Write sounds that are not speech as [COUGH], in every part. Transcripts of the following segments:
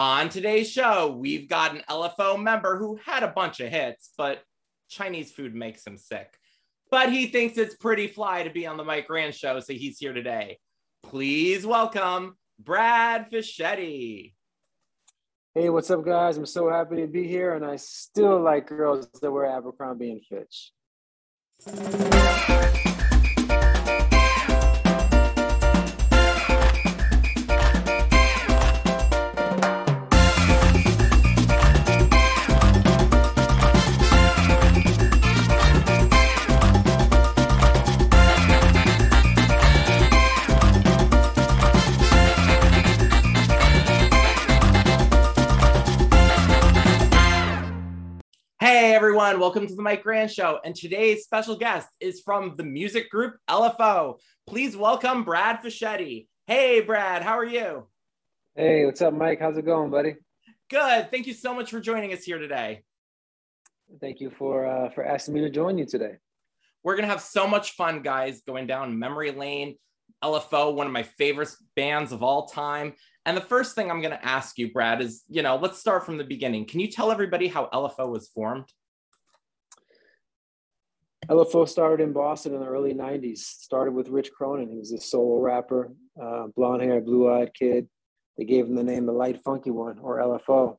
On today's show, we've got an LFO member who had a bunch of hits, but Chinese food makes him sick. But he thinks it's pretty fly to be on the Mike Rand show, so he's here today. Please welcome Brad Fischetti. Hey, what's up, guys? I'm so happy to be here, and I still like girls that wear Abercrombie and Fitch. Everyone, welcome to the Mike Rand Show. And today's special guest is from the music group LFO. Please welcome Brad Fischetti. Hey Brad, how are you? Hey, what's up, Mike? How's it going, buddy? Good. Thank you so much for joining us here today. Thank you for uh, for asking me to join you today. We're gonna have so much fun, guys, going down memory lane. LFO, one of my favorite bands of all time. And the first thing I'm going to ask you, Brad, is you know, let's start from the beginning. Can you tell everybody how LFO was formed? LFO started in Boston in the early 90s. Started with Rich Cronin. He was a solo rapper, uh, blonde hair, blue eyed kid. They gave him the name The Light Funky One or LFO.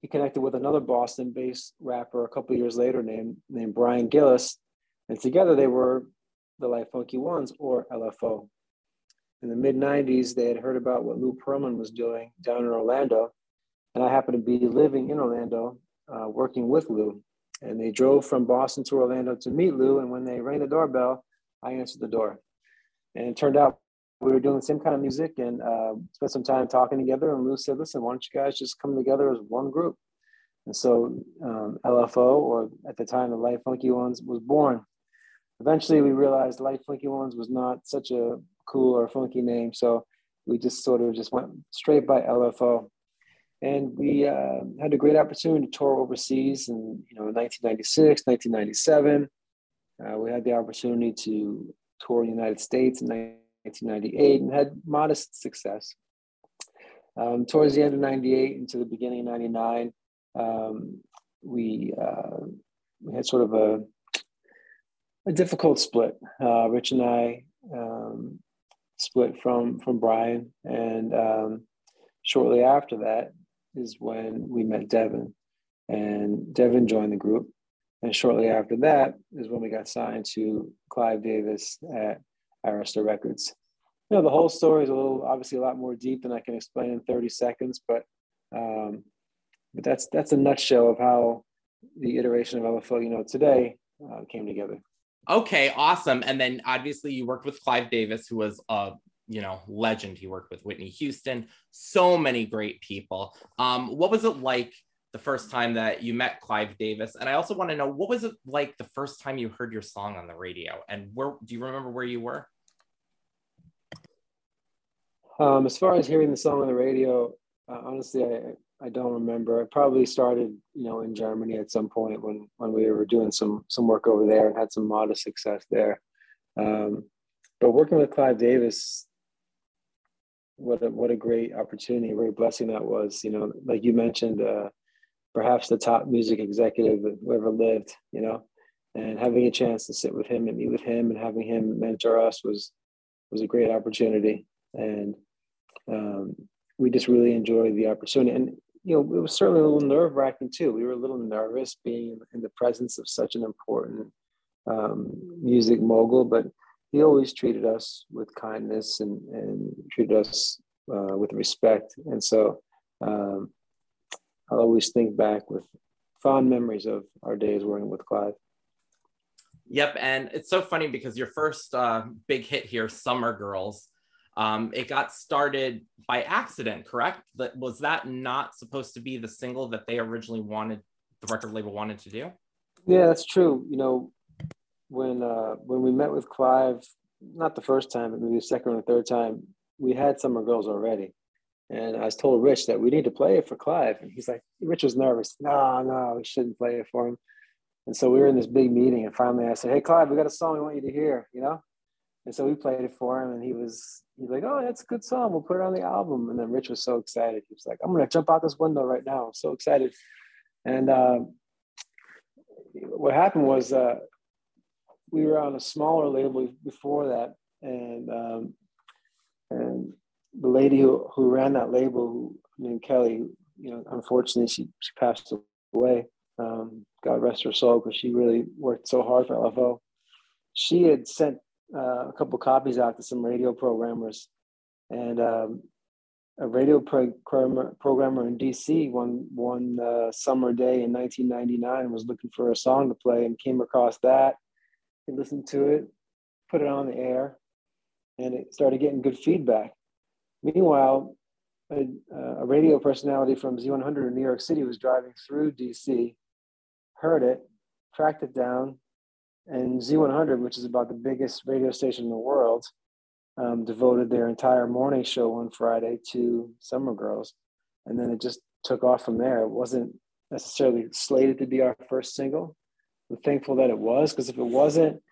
He connected with another Boston based rapper a couple years later named, named Brian Gillis. And together they were the Light Funky Ones or LFO in the mid 90s, they had heard about what Lou Pearlman was doing down in Orlando. And I happened to be living in Orlando, uh, working with Lou. And they drove from Boston to Orlando to meet Lou. And when they rang the doorbell, I answered the door. And it turned out we were doing the same kind of music and uh, spent some time talking together. And Lou said, listen, why don't you guys just come together as one group? And so um, LFO, or at the time, the Light Funky Ones, was born. Eventually, we realized Light Funky Ones was not such a cool or funky name. So we just sort of just went straight by LFO. And we uh, had a great opportunity to tour overseas in you know 1996, 1997. Uh, we had the opportunity to tour the United States in 1998 and had modest success. Um, towards the end of 98 into the beginning of 99, um, we, uh, we had sort of a, a difficult split. Uh, Rich and I um, split from from Brian, and um, shortly after that is when we met Devin, and Devin joined the group, and shortly after that is when we got signed to Clive Davis at Arista Records. You know, the whole story is a little, obviously, a lot more deep than I can explain in thirty seconds, but um, but that's that's a nutshell of how the iteration of LFO, you know, today uh, came together. Okay, awesome. And then obviously you worked with Clive Davis, who was a you know legend. He worked with Whitney Houston, so many great people. Um, what was it like the first time that you met Clive Davis? And I also want to know what was it like the first time you heard your song on the radio? And where do you remember where you were? Um, as far as hearing the song on the radio, uh, honestly, I, I don't remember. I probably started, you know, in Germany at some point when when we were doing some some work over there and had some modest success there. Um, but working with Clive Davis, what a, what a great opportunity, a great blessing that was. You know, like you mentioned, uh, perhaps the top music executive who ever lived. You know, and having a chance to sit with him and meet with him and having him mentor us was was a great opportunity. And um, we just really enjoyed the opportunity. And you know, it was certainly a little nerve wracking too. We were a little nervous being in the presence of such an important um, music mogul, but he always treated us with kindness and, and treated us uh, with respect. And so um, I'll always think back with fond memories of our days working with Clive. Yep. And it's so funny because your first uh, big hit here, Summer Girls, um, it got started by accident, correct? That was that not supposed to be the single that they originally wanted, the record label wanted to do? Yeah, that's true. You know, when uh, when we met with Clive, not the first time, but maybe the second or third time, we had Summer Girls already. And I was told Rich that we need to play it for Clive. And he's like, Rich was nervous. No, no, we shouldn't play it for him. And so we were in this big meeting. And finally I said, Hey, Clive, we got a song we want you to hear, you know? And so we played it for him, and he was he's like, "Oh, that's a good song. We'll put it on the album." And then Rich was so excited. He was like, "I'm gonna jump out this window right now. I'm so excited." And uh, what happened was uh, we were on a smaller label before that, and um, and the lady who, who ran that label, named Kelly, you know, unfortunately she she passed away. Um, God rest her soul, because she really worked so hard for LFO. She had sent uh, a couple copies out to some radio programmers, and um, a radio programmer, programmer in DC one one uh, summer day in 1999 was looking for a song to play and came across that. He listened to it, put it on the air, and it started getting good feedback. Meanwhile, a, a radio personality from Z100 in New York City was driving through DC, heard it, tracked it down, and Z100, which is about the biggest radio station in the world, um, devoted their entire morning show one Friday to Summer Girls. And then it just took off from there. It wasn't necessarily slated to be our first single. We're thankful that it was, because if it wasn't,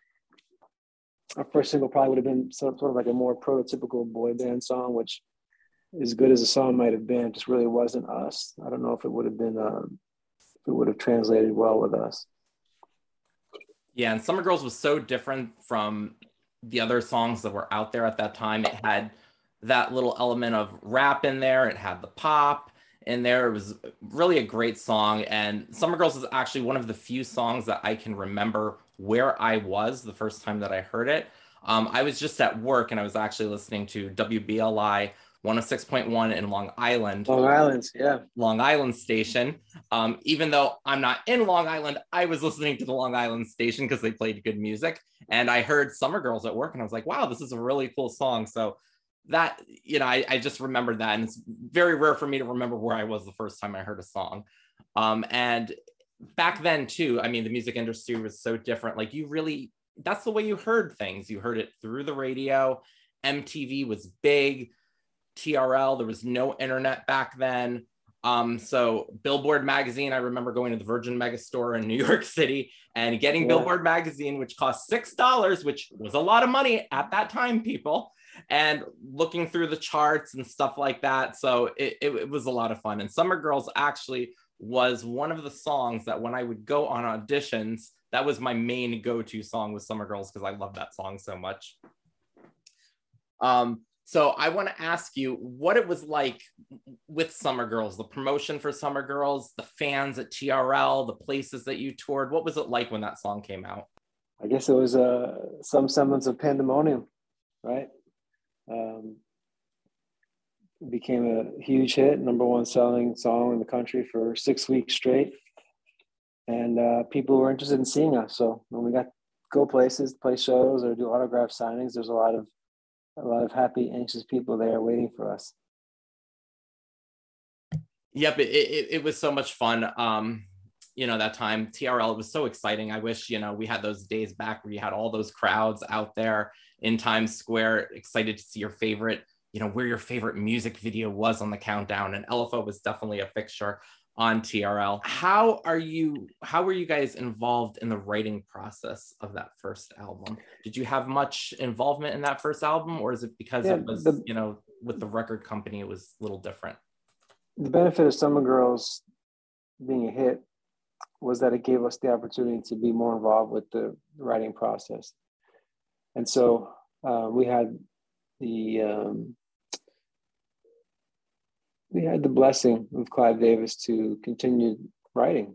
our first single probably would have been sort of like a more prototypical boy band song, which as good as the song might have been, just really wasn't us. I don't know if it would have been, um, it would have translated well with us. Yeah, and Summer Girls was so different from the other songs that were out there at that time. It had that little element of rap in there, it had the pop in there. It was really a great song. And Summer Girls is actually one of the few songs that I can remember where I was the first time that I heard it. Um, I was just at work and I was actually listening to WBLI 106.1 in Long Island. Long Island, yeah. Long Island station. Um, even though I'm not in Long Island, I was listening to the Long Island station because they played good music. And I heard Summer Girls at work and I was like, wow, this is a really cool song. So that, you know, I, I just remember that. And it's very rare for me to remember where I was the first time I heard a song. Um, and back then, too, I mean, the music industry was so different. Like, you really, that's the way you heard things. You heard it through the radio. MTV was big TRL. There was no internet back then. Um, so Billboard magazine, I remember going to the Virgin Megastore in New [LAUGHS] York City and getting yeah. Billboard magazine, which cost six dollars, which was a lot of money at that time, people, and looking through the charts and stuff like that. So it, it, it was a lot of fun. And Summer Girls actually was one of the songs that when I would go on auditions, that was my main go-to song with Summer Girls because I love that song so much. Um, so I want to ask you what it was like with Summer Girls, the promotion for Summer Girls, the fans at TRL, the places that you toured. What was it like when that song came out? I guess it was uh, some semblance of pandemonium, right? Um, became a huge hit, number one selling song in the country for six weeks straight. And uh, people were interested in seeing us. So when we got go places, play shows, or do autograph signings, there's a lot of a lot of happy, anxious people there waiting for us. Yep, it, it, it was so much fun. Um, you know, that time TRL was so exciting. I wish, you know, we had those days back where you had all those crowds out there in Times Square, excited to see your favorite, you know, where your favorite music video was on the countdown. And LFO was definitely a fixture on TRL. How are you how were you guys involved in the writing process of that first album? Did you have much involvement in that first album or is it because yeah, it was, the, you know, with the record company it was a little different? The benefit of Summer Girls being a hit was that it gave us the opportunity to be more involved with the writing process. And so uh, we had the um, we had the blessing of Clive Davis to continue writing,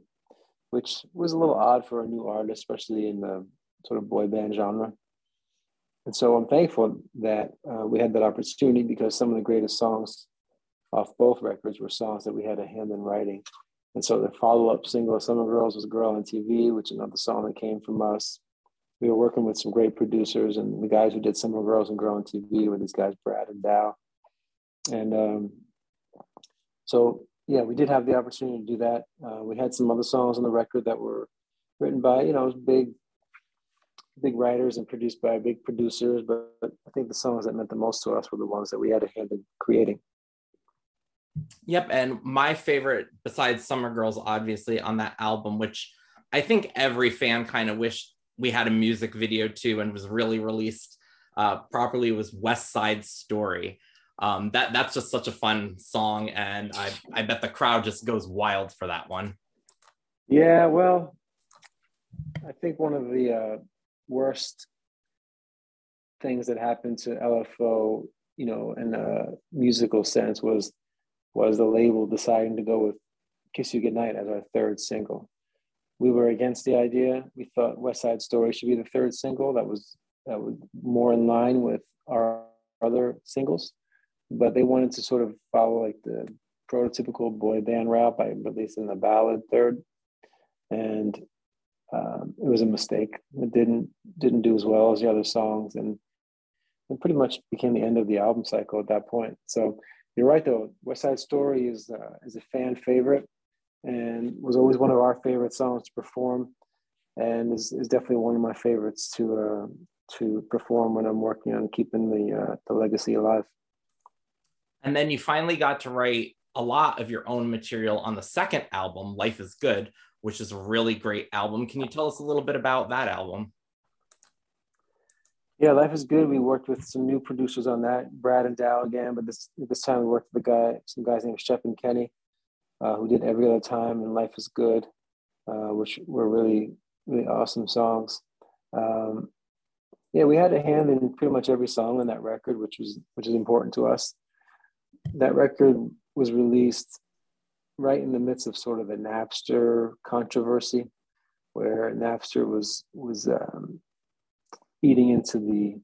which was a little odd for a new artist, especially in the sort of boy band genre. And so I'm thankful that uh, we had that opportunity because some of the greatest songs off both records were songs that we had a hand in writing. And so the follow-up single, Summer Girls, was Girl on TV, which is another song that came from us. We were working with some great producers, and the guys who did Summer Girls and on TV with these guys, Brad and Dow. And um, so yeah, we did have the opportunity to do that. Uh, we had some other songs on the record that were written by you know big, big writers and produced by big producers. But, but I think the songs that meant the most to us were the ones that we had a hand in creating. Yep, and my favorite, besides Summer Girls, obviously on that album, which I think every fan kind of wished we had a music video too, and was really released uh, properly was West Side Story. Um, that that's just such a fun song, and I I bet the crowd just goes wild for that one. Yeah, well, I think one of the uh, worst things that happened to LFO, you know, in a musical sense, was was the label deciding to go with "Kiss You Goodnight" as our third single. We were against the idea. We thought West Side Story should be the third single. That was that was more in line with our other singles, but they wanted to sort of follow like the prototypical boy band route by releasing the ballad third, and um, it was a mistake. It didn't didn't do as well as the other songs, and it pretty much became the end of the album cycle at that point. So you're right though. West Side Story is uh, is a fan favorite, and was always one of our favorite songs to perform, and is, is definitely one of my favorites to uh, to perform when I'm working on keeping the uh, the legacy alive. And then you finally got to write a lot of your own material on the second album, Life is Good, which is a really great album. Can you tell us a little bit about that album? Yeah, Life is Good. We worked with some new producers on that, Brad and Dow again, but this this time we worked with the guy, some guys named Shep and Kenny, uh, who did Every Other Time and Life is Good, uh, which were really, really awesome songs. Um, yeah, we had a hand in pretty much every song on that record, which was which is important to us. That record was released right in the midst of sort of the Napster controversy, where Napster was was um, eating into the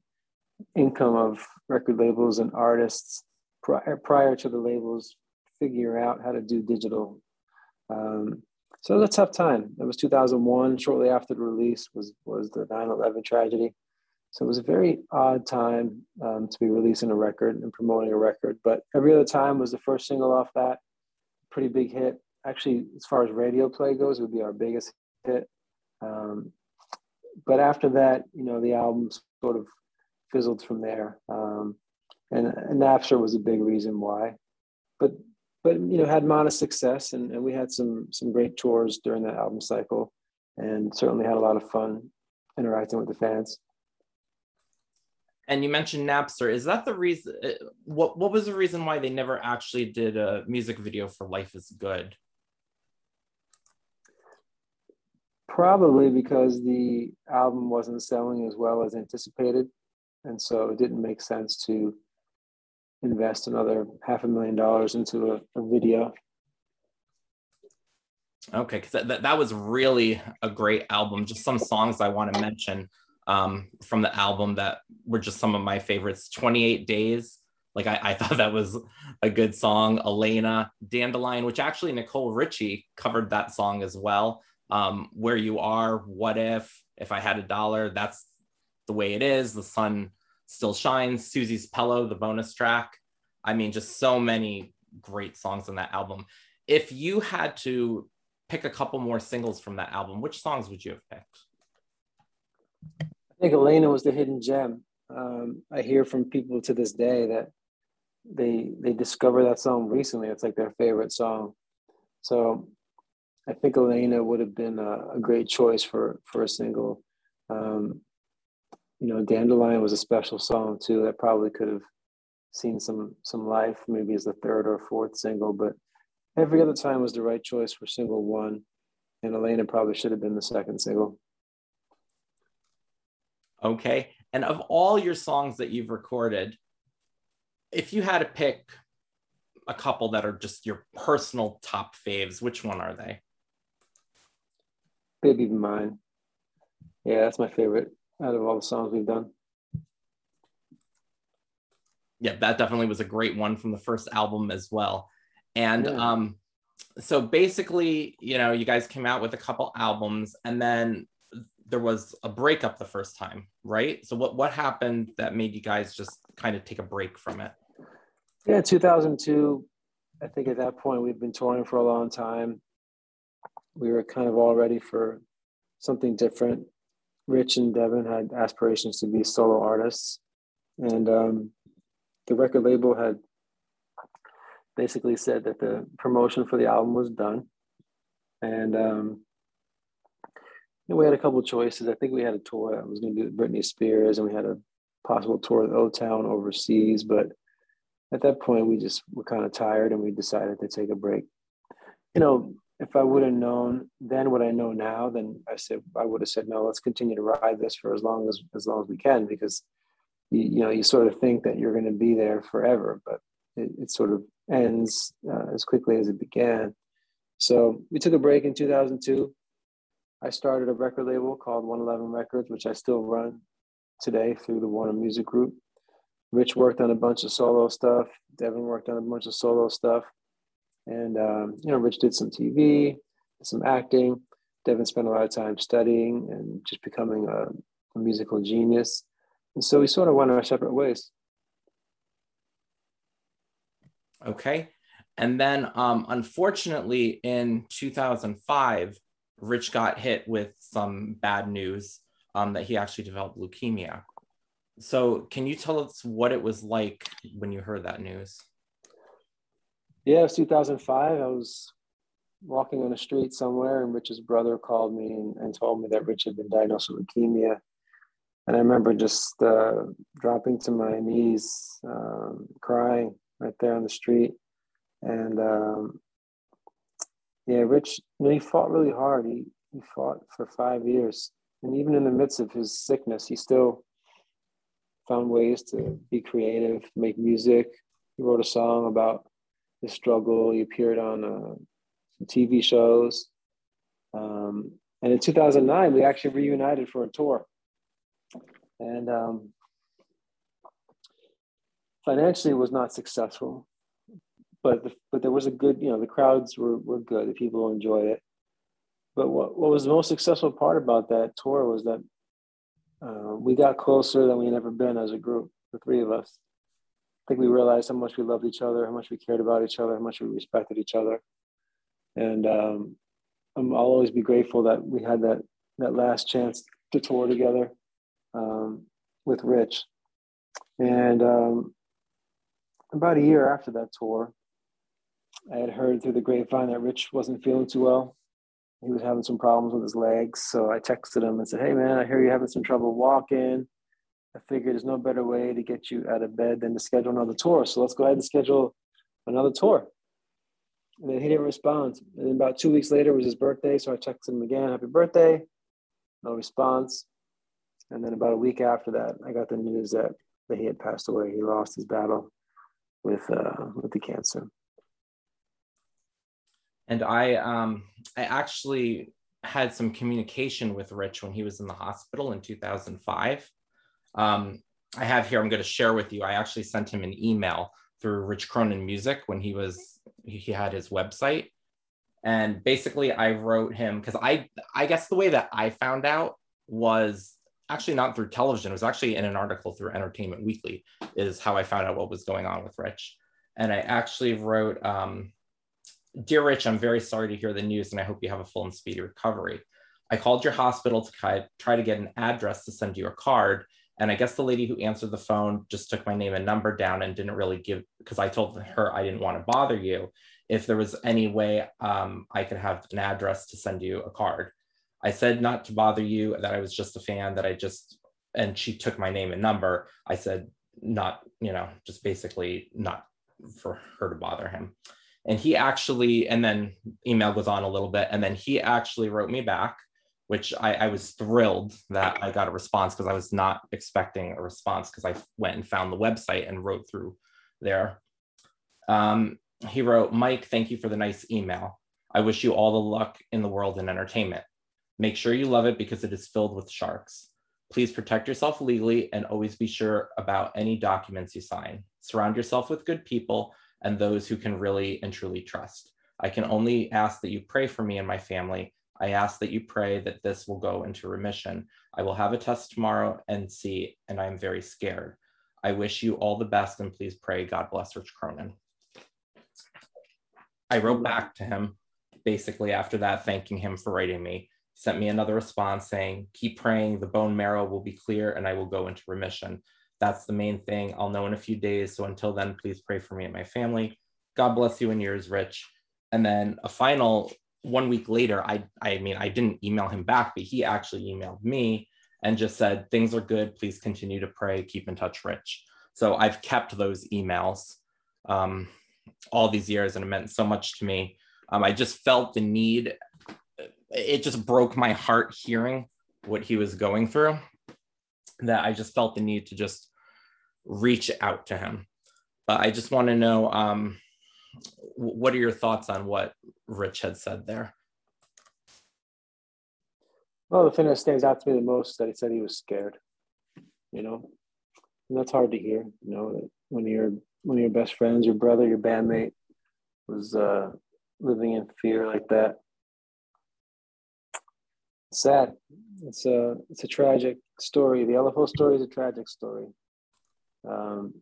income of record labels and artists prior prior to the labels figure out how to do digital. Um, so it was a tough time. It was 2001. Shortly after the release was was the 9/11 tragedy. So it was a very odd time um, to be releasing a record and promoting a record. But every other time was the first single off that, pretty big hit. Actually, as far as radio play goes, it would be our biggest hit. Um, but after that, you know, the album sort of fizzled from there. Um, and, and Napster was a big reason why. But but you know, had modest success, and, and we had some some great tours during that album cycle, and certainly had a lot of fun interacting with the fans and you mentioned Napster. Is that the reason? Uh, what What was the reason why they never actually did a music video for "Life Is Good"? Probably because the album wasn't selling as well as anticipated, and so it didn't make sense to invest another half a million dollars into a, a video. Okay, because that, that was really a great album. Just some songs I want to mention um, from the album that were just some of my favorites 28 Days. Like, I, I [LAUGHS] thought that was a good song. Elena, Dandelion, which actually Nicole Richie covered that song as well. Um, Where You Are, What If, If I Had a Dollar, That's the Way It Is, The Sun Still Shines, Susie's Pillow, the bonus track. I mean, just so many great songs on that album. If you had to pick a couple more singles from that album, which songs would you have picked? I think Elena was the hidden gem. Um, I hear from people to this day that they they discovered that song recently. It's like their favorite song. So I think Elena would have been a, a great choice for for a single. Um, you know, Dandelion was a special song too that probably could have seen some some life, maybe as the third or fourth single. But every other time was the right choice for single one, and Elena probably should have been the second single. Okay. And of all your songs that you've recorded, if you had to pick a couple that are just your personal top faves, which one are they? Baby Mine. Yeah, that's my favorite out of all the songs we've done. Yeah, that definitely was a great one from the first album as well. And yeah. um, so basically, you know, you guys came out with a couple albums and then there was a breakup the first time, right? So what what happened that made you guys just kind of take a break from it? Yeah, 2002. I think at that point we'd been touring for a long time. We were kind of all ready for something different. Rich and Devin had aspirations to be solo artists, and um, the record label had basically said that the promotion for the album was done, and um, we had a couple choices. I think we had a tour that was going to be Britney Spears, and we had a possible tour of O Town overseas. But at that point, we just were kind of tired and we decided to take a break. You know, if I would have known then what I know now, then I said I would have said no. Let's continue to ride this for as long as as long as we can because you, you know you sort of think that you're going to be there forever, but it, it sort of ends uh, as quickly as it began. So we took a break in 2002. I started a record label called 111 Records, which I still run today through the Warner Music Group. Rich worked on a bunch of solo stuff. Devin worked on a bunch of solo stuff. And, um, you know, Rich did some TV, some acting. Devin spent a lot of time studying and just becoming a, a musical genius. And so we sort of went our separate ways. Okay. And then, um, unfortunately, in 2005, Rich got hit with some bad news um, that he actually developed leukemia. So, can you tell us what it was like when you heard that news? Yeah, it was 2005. I was walking on a street somewhere, and Rich's brother called me and, and told me that Rich had been diagnosed with leukemia. And I remember just uh, dropping to my knees, um, crying right there on the street. And um, yeah, Rich, you know, he fought really hard. He he fought for five years, and even in the midst of his sickness, he still found ways to be creative, make music. He wrote a song about his struggle. He appeared on uh, some TV shows. Um, and in 2009, we actually reunited for a tour. And um, financially, was not successful but the, but there was a good you know the crowds were were good the people enjoyed it but what, what was the most successful part about that tour was that uh, we got closer than we had ever been as a group the three of us think we realized how much we loved each other how much we cared about each other how much we respected each other and um, i'll always be grateful that we had that that last chance to tour together um, with rich and um, about a year after that tour I had heard through the grapevine that Rich wasn't feeling too well. He was having some problems with his legs. So I texted him and said, Hey, man, I hear you're having some trouble walking. I figured there's no better way to get you out of bed than to schedule another tour. So let's go ahead and schedule another tour. And then he didn't respond. And then about two weeks later was his birthday. So I texted him again, Happy birthday. No response. And then about a week after that, I got the news that, that he had passed away. He lost his battle with, uh, with the cancer and I um, I actually had some communication with Rich when he was in the hospital in 2005. Um, I have here. I'm going to share with you. I actually sent him an email through Rich Cronin Music when he was he had his website, and basically I wrote him because I I guess the way that I found out was actually not through television. It was actually in an article through Entertainment Weekly is how I found out what was going on with Rich, and I actually wrote. Um, Dear Rich, I'm very sorry to hear the news and I hope you have a full and speedy recovery. I called your hospital to try to get an address to send you a card. And I guess the lady who answered the phone just took my name and number down and didn't really give, because I told her I didn't want to bother you. If there was any way um, I could have an address to send you a card. I said not to bother you, that I was just a fan, that I just, and she took my name and number. I said, not, you know, just basically not for her to bother him and he actually and then email goes on a little bit and then he actually wrote me back which I, I was thrilled that I got a response because I was not expecting a response because I went and found the website and wrote through there. Um, he wrote, Mike, thank you for the nice email. I wish you all the luck in the world in entertainment. Make sure you love it because it is filled with sharks. Please protect yourself legally and always be sure about any documents you sign. Surround yourself with good people and those who can really and truly trust. I can only ask that you pray for me and my family. I ask that you pray that this will go into remission. I will have a test tomorrow and see, and I am very scared. I wish you all the best and please pray. God bless Rich Cronin. I wrote back to him basically after that, thanking him for writing me. Sent me another response saying, Keep praying, the bone marrow will be clear and I will go into remission. That's the main thing. I'll know in a few days. So until then, please pray for me and my family. God bless you and yours, Rich. And then a final one week later, I I mean, I didn't email him back, but he actually emailed me and just said, Things are good. Please continue to pray. Keep in touch, Rich. So I've kept those emails um, all these years and it meant so much to me. Um, I just felt the need, it just broke my heart hearing what he was going through, that I just felt the need to just reach out to him. But I just want to know um, what are your thoughts on what Rich had said there? Well, the thing that stands out to me the most that he said he was scared. You know, and that's hard to hear. You know, when you're one of your best friends, your brother, your bandmate was uh, living in fear like that. It's sad. It's a it's a tragic story. The LFO story is a tragic story. Um,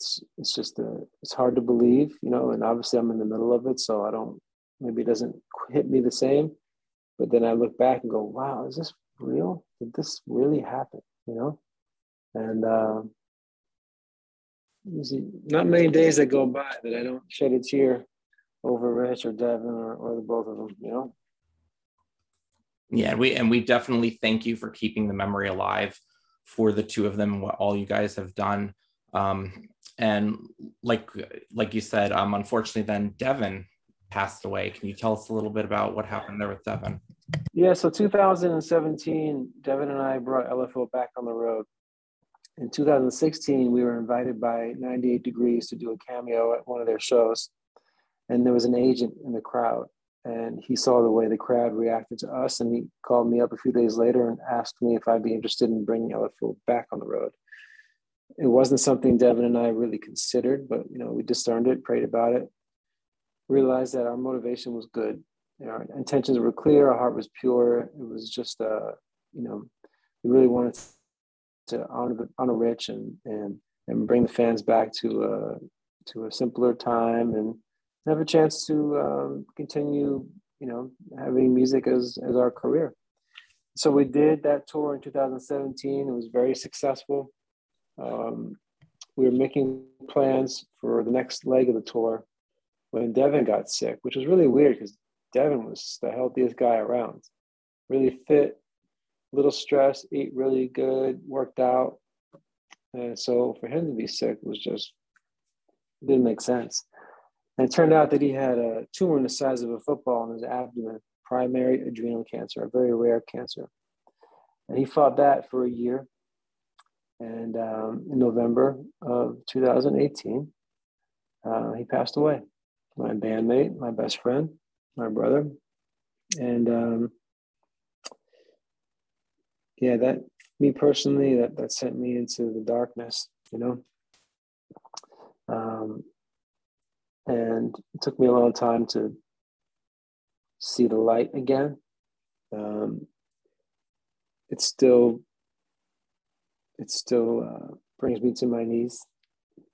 it's it's just a, it's hard to believe, you know. And obviously, I'm in the middle of it, so I don't. Maybe it doesn't hit me the same. But then I look back and go, "Wow, is this real? Did this really happen?" You know. And uh, not many days that go by that I don't shed a tear over Rich or Devin or, or the both of them, you know? Yeah, we and we definitely thank you for keeping the memory alive for the two of them, what all you guys have done. Um, and like like you said, um, unfortunately, then Devin passed away. Can you tell us a little bit about what happened there with Devin? Yeah, so 2017, Devin and I brought LFO back on the road in 2016, we were invited by 98 Degrees to do a cameo at one of their shows. And there was an agent in the crowd, and he saw the way the crowd reacted to us. And he called me up a few days later and asked me if I'd be interested in bringing LFO back on the road. It wasn't something Devin and I really considered, but you know, we discerned it, prayed about it, realized that our motivation was good. Our intentions were clear, our heart was pure. It was just, uh, you know, we really wanted to honor the, honor Rich and and and bring the fans back to a to a simpler time and have a chance to um, continue, you know, having music as as our career. So we did that tour in 2017. It was very successful. Um, we were making plans for the next leg of the tour when Devin got sick, which was really weird because Devin was the healthiest guy around, really fit, little stress, ate really good, worked out. And so for him to be sick was just didn't make sense. And it turned out that he had a tumor the size of a football in his abdomen, primary adrenal cancer, a very rare cancer. And he fought that for a year. And um, in November of 2018, uh, he passed away. My bandmate, my best friend, my brother. And um, yeah, that me personally, that that sent me into the darkness, you know. Um, and it took me a long time to see the light again. Um, it still, it still uh, brings me to my knees.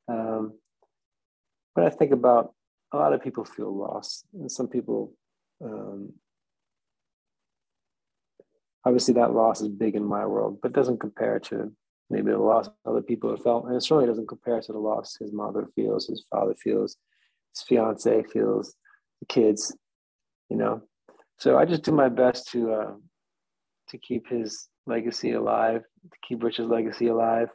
Um, when I think about a lot of people feel lost, and some people um, obviously that loss is big in my world, but doesn't compare to maybe the loss other people have felt. And it certainly doesn't compare to the loss his mother feels, his father feels, his fiance feels, the kids, you know. So I just do my best to uh, to keep his legacy alive, to keep Rich's legacy alive,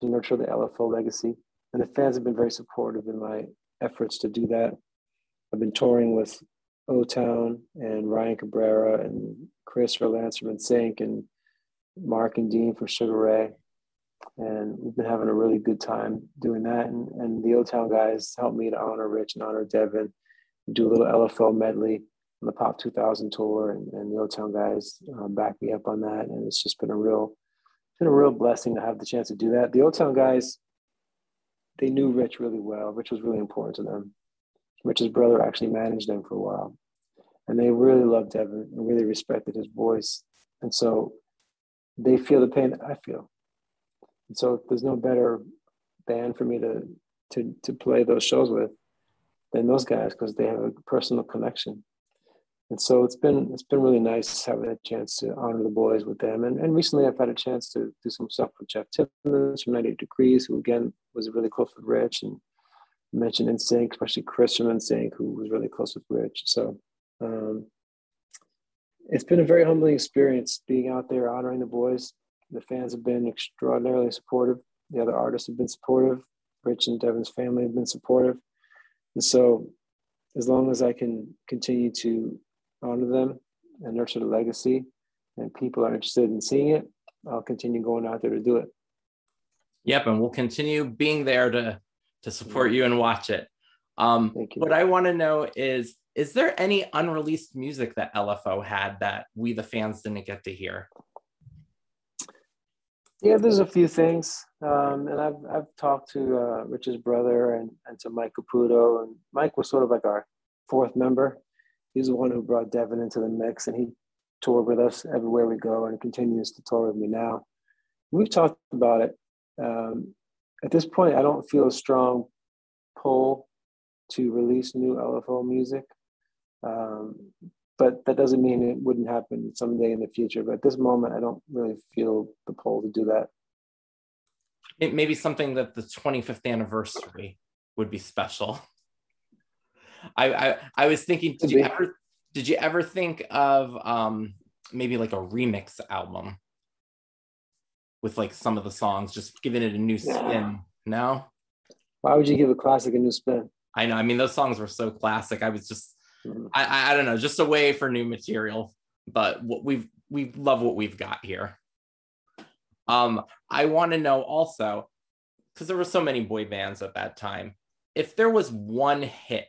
to nurture the LFO legacy. And the fans have been very supportive in my efforts to do that. I've been touring with O Town and Ryan Cabrera and Chris for Lance from NSYNC and Mark and Dean for Sugar Ray. And we've been having a really good time doing that. And, and the O Town guys helped me to honor Rich and honor Devin, do a little LFO medley the Pop 2000 tour. And, and the O Town guys uh, backed me up on that. And it's just been a real, been a real blessing to have the chance to do that. The O Town guys, they knew Rich really well. Rich was really important to them. Rich's brother actually managed them for a while. And they really loved Devin and really respected his voice. And so they feel the pain that I feel. And so there's no better band for me to to to play those shows with than those guys because they have a personal connection. And so it's been it's been really nice having a chance to honor the boys with them. And, and recently I've had a chance to do some stuff with Jeff Timmons from 98 Degrees, who again was really close with Rich and mentioned NSYNC, especially Chris from NSYNC, who was really close with Rich. So um, it's been a very humbling experience being out there honoring the boys. The fans have been extraordinarily supportive. The other artists have been supportive. Rich and Devin's family have been supportive. And so, as long as I can continue to honor them and nurture the legacy, and people are interested in seeing it, I'll continue going out there to do it. Yep, and we'll continue being there to to support you and watch it. Um, what I want to know is is there any unreleased music that LFO had that we the fans didn't get to hear? Yeah, there's a few things, um, and I've I've talked to uh, Rich's brother and and to Mike Caputo, and Mike was sort of like our fourth member. He's the one who brought Devin into the mix, and he toured with us everywhere we go, and continues to tour with me now. We've talked about it. Um, at this point, I don't feel a strong pull to release new LFO music. Um, but that doesn't mean it wouldn't happen someday in the future. But at this moment, I don't really feel the pull to do that. It may be something that the 25th anniversary would be special. [LAUGHS] I I, I was thinking, did you ever did you ever think of um, maybe like a remix album with like some of the songs, just giving it a new spin? No. Why would you give a classic a new spin? I know. I mean, those songs were so classic. I was just I, I don't know, just a way for new material. But what we've we love what we've got here. Um, I want to know also because there were so many boy bands at that time. If there was one hit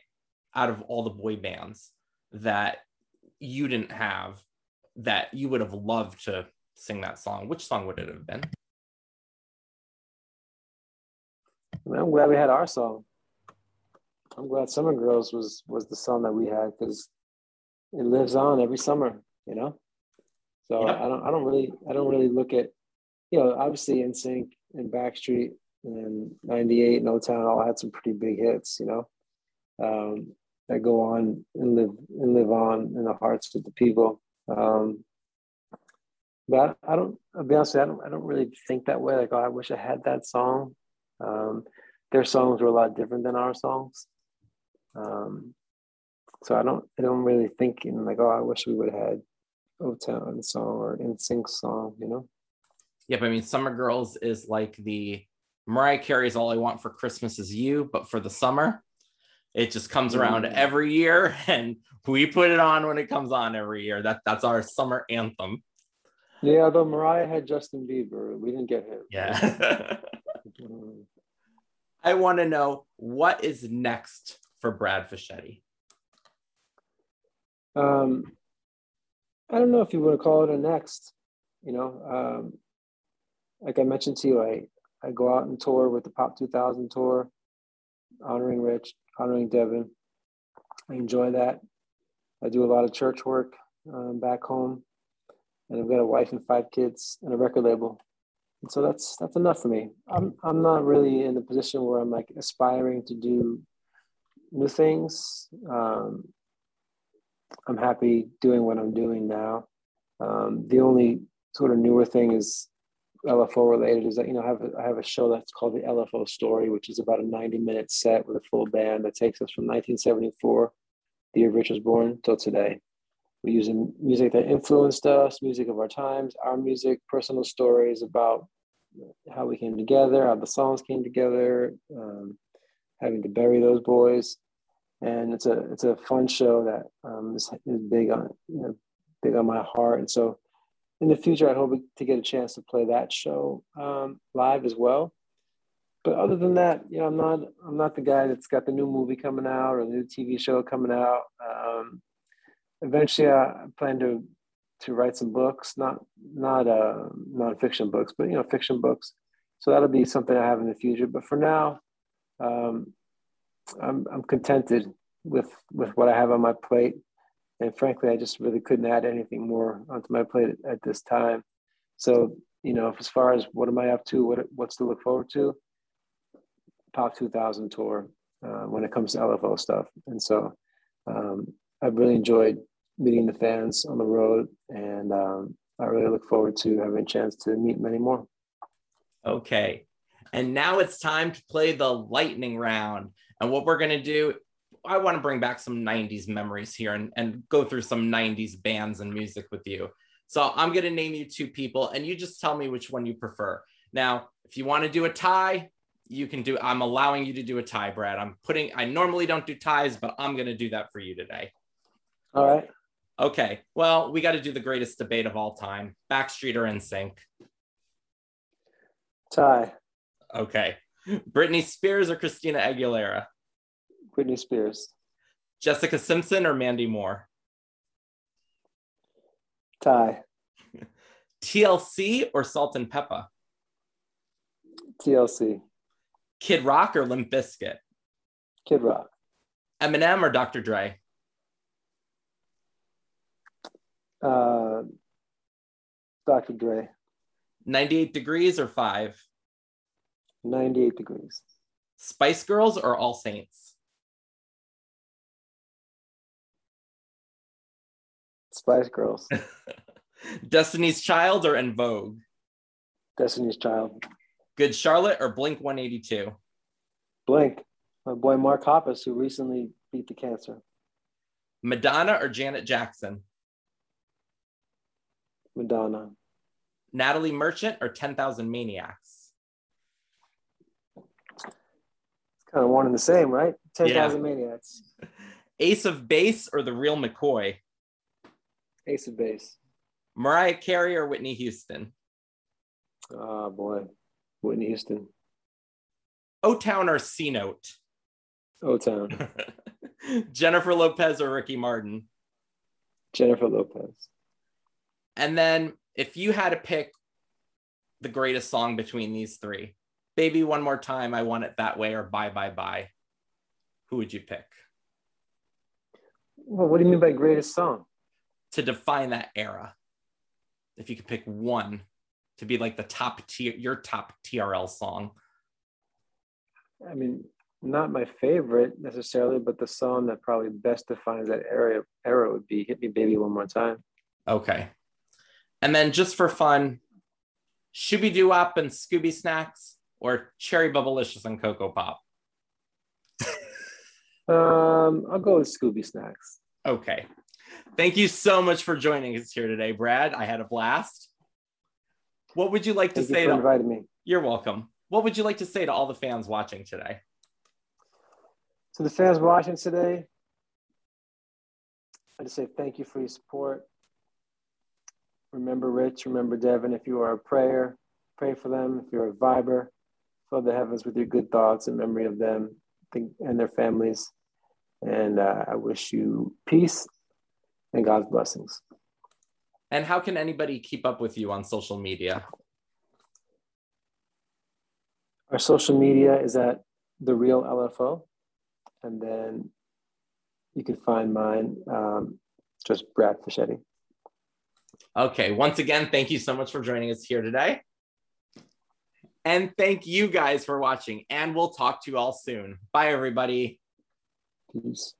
out of all the boy bands that you didn't have that you would have loved to sing that song, which song would it have been? I'm glad we had our song. I'm glad Summer Girls was was the song that we had because it lives on every summer, you know. So. I don't I don't really I don't really look at you know obviously NSYNC and Backstreet and '98 No Town all had some pretty big hits, you know, um, that go on and live and live on in the hearts of the people. Um, but I don't. I'll be honest, I don't. I don't really think that way. Like, oh, I wish I had that song. Um, their songs were a lot different than our songs. Um, so I don't I don't really think in like, oh, I wish we would have had O Town song or NSYNC song, you know? Yep. I mean, Summer Girls is like the Mariah Carey's All I Want for Christmas Is You, but for the summer. It just comes around mm. every year [LAUGHS] and we put it on when it comes on every year. That that's our summer anthem. Yeah, although Mariah had Justin Bieber, we didn't get him. Yeah. [LAUGHS] I want to know what is next for Brad Fischetti? Um, I don't know if you want to call it a next. You know, um, like I mentioned to you, I I go out and tour with the Pop 2000 tour, honoring Rich, honoring Devin. I enjoy that. I do a lot of church work um, back home, and I've got a wife and five kids and a record label. And so that's that's enough for me. I'm I'm not really in the position where I'm like aspiring to do new things. Um, I'm happy doing what I'm doing now. Um, the only sort of newer thing is LFO related is that you know I have a, I have a show that's called the LFO Story, which is about a 90 minute set with a full band that takes us from 1974, the year Rich was born, till today. We're using music that influenced us, music of our times, our music, personal stories about how we came together, how the songs came together, um, having to bury those boys. And it's a it's a fun show that um, is, is big on you know, big on my heart. And so in the future, I hope to get a chance to play that show um, live as well. But other than that, you know, I'm not I'm not the guy that's got the new movie coming out or the new TV show coming out. Um, eventually, I plan to to write some books, not not uh, nonfiction books, but you know, fiction books. So that'll be something I have in the future. But for now, um, I'm I'm contented with with what I have on my plate, and frankly, I just really couldn't add anything more onto my plate at, at this time. So you know, as far as what am I up to, what what's to look forward to, Pop 2000 tour uh, when it comes to LFO stuff, and so um, I've really enjoyed meeting the fans on the road, and um, I really look forward to having a chance to meet many more. Okay. And now it's time to play the lightning round. And what we're going to do, I want to bring back some 90s memories here and, and go through some 90s bands and music with you. So I'm going to name you two people and you just tell me which one you prefer. Now, if you want to do a tie, you can do I'm allowing you to do a tie, Brad. I'm putting I normally don't do ties, but I'm going to do that for you today. All right. Okay. Well, we got to do the greatest debate of all time. Backstreet or NSYNC? Tie. Okay. Britney Spears or Christina Aguilera? Britney Spears. Jessica Simpson or Mandy Moore? Tie. [LAUGHS] TLC or Salt-N-Pepa? TLC. Kid Rock or Limp Bizkit? Kid Rock. Eminem or Dr. Dre? Uh, Dr. Dre. 98 Degrees or Five? 98 Degrees. Spice Girls or All Saints? Spice Girls. [LAUGHS] Destiny's Child or En Vogue? Destiny's Child. Good Charlotte or Blink 182? Blink. My boy Mark Hoppus, who recently beat the cancer. Madonna or Janet Jackson? Madonna. Natalie Merchant or 10,000 Maniacs? It's kind of one and the same, right? 10,000 Yeah. Maniacs. [LAUGHS] Ace of Base or The Real McCoy? Ace of Base. Mariah Carey or Whitney Houston? Oh, boy. Whitney Houston. O Town or C Note? O Town. [LAUGHS] Jennifer Lopez or Ricky Martin? Jennifer Lopez. And then if you had to pick the greatest song between these three, Baby One More Time, I Want It That Way, or Bye Bye Bye, who would you pick Well, what do you mean by greatest song? To define that era? If you could pick one to be like the top tier, your top TRL song. I mean, not my favorite necessarily, but the song that probably best defines that era era would be "Hit Me, Baby, One More Time." Okay. And then just for fun, Shooby Doo Up and Scooby Snacks or Cherry Bubblicious and Cocoa Pop? Um, I'll go with Scooby Snacks. Okay. Thank you so much for joining us here today, Brad. I had a blast. What would you like to Thank you say for to inviting me. You're welcome. What would you like to say to all the fans watching today? To the fans watching today, I just say thank you for your support. Remember Rich, remember Devin. If you are a prayer, pray for them. If you're a viber, fill the heavens with your good thoughts in memory of them and their families. And uh, I wish you peace and God's blessings. And how can anybody keep up with you on social media? Our social media is at the real LFO, and then you can find mine um, just Brad Fischetti. Okay, once again, thank you so much for joining us here today. And thank you guys for watching, and we'll talk to you all soon. Bye, everybody. Peace.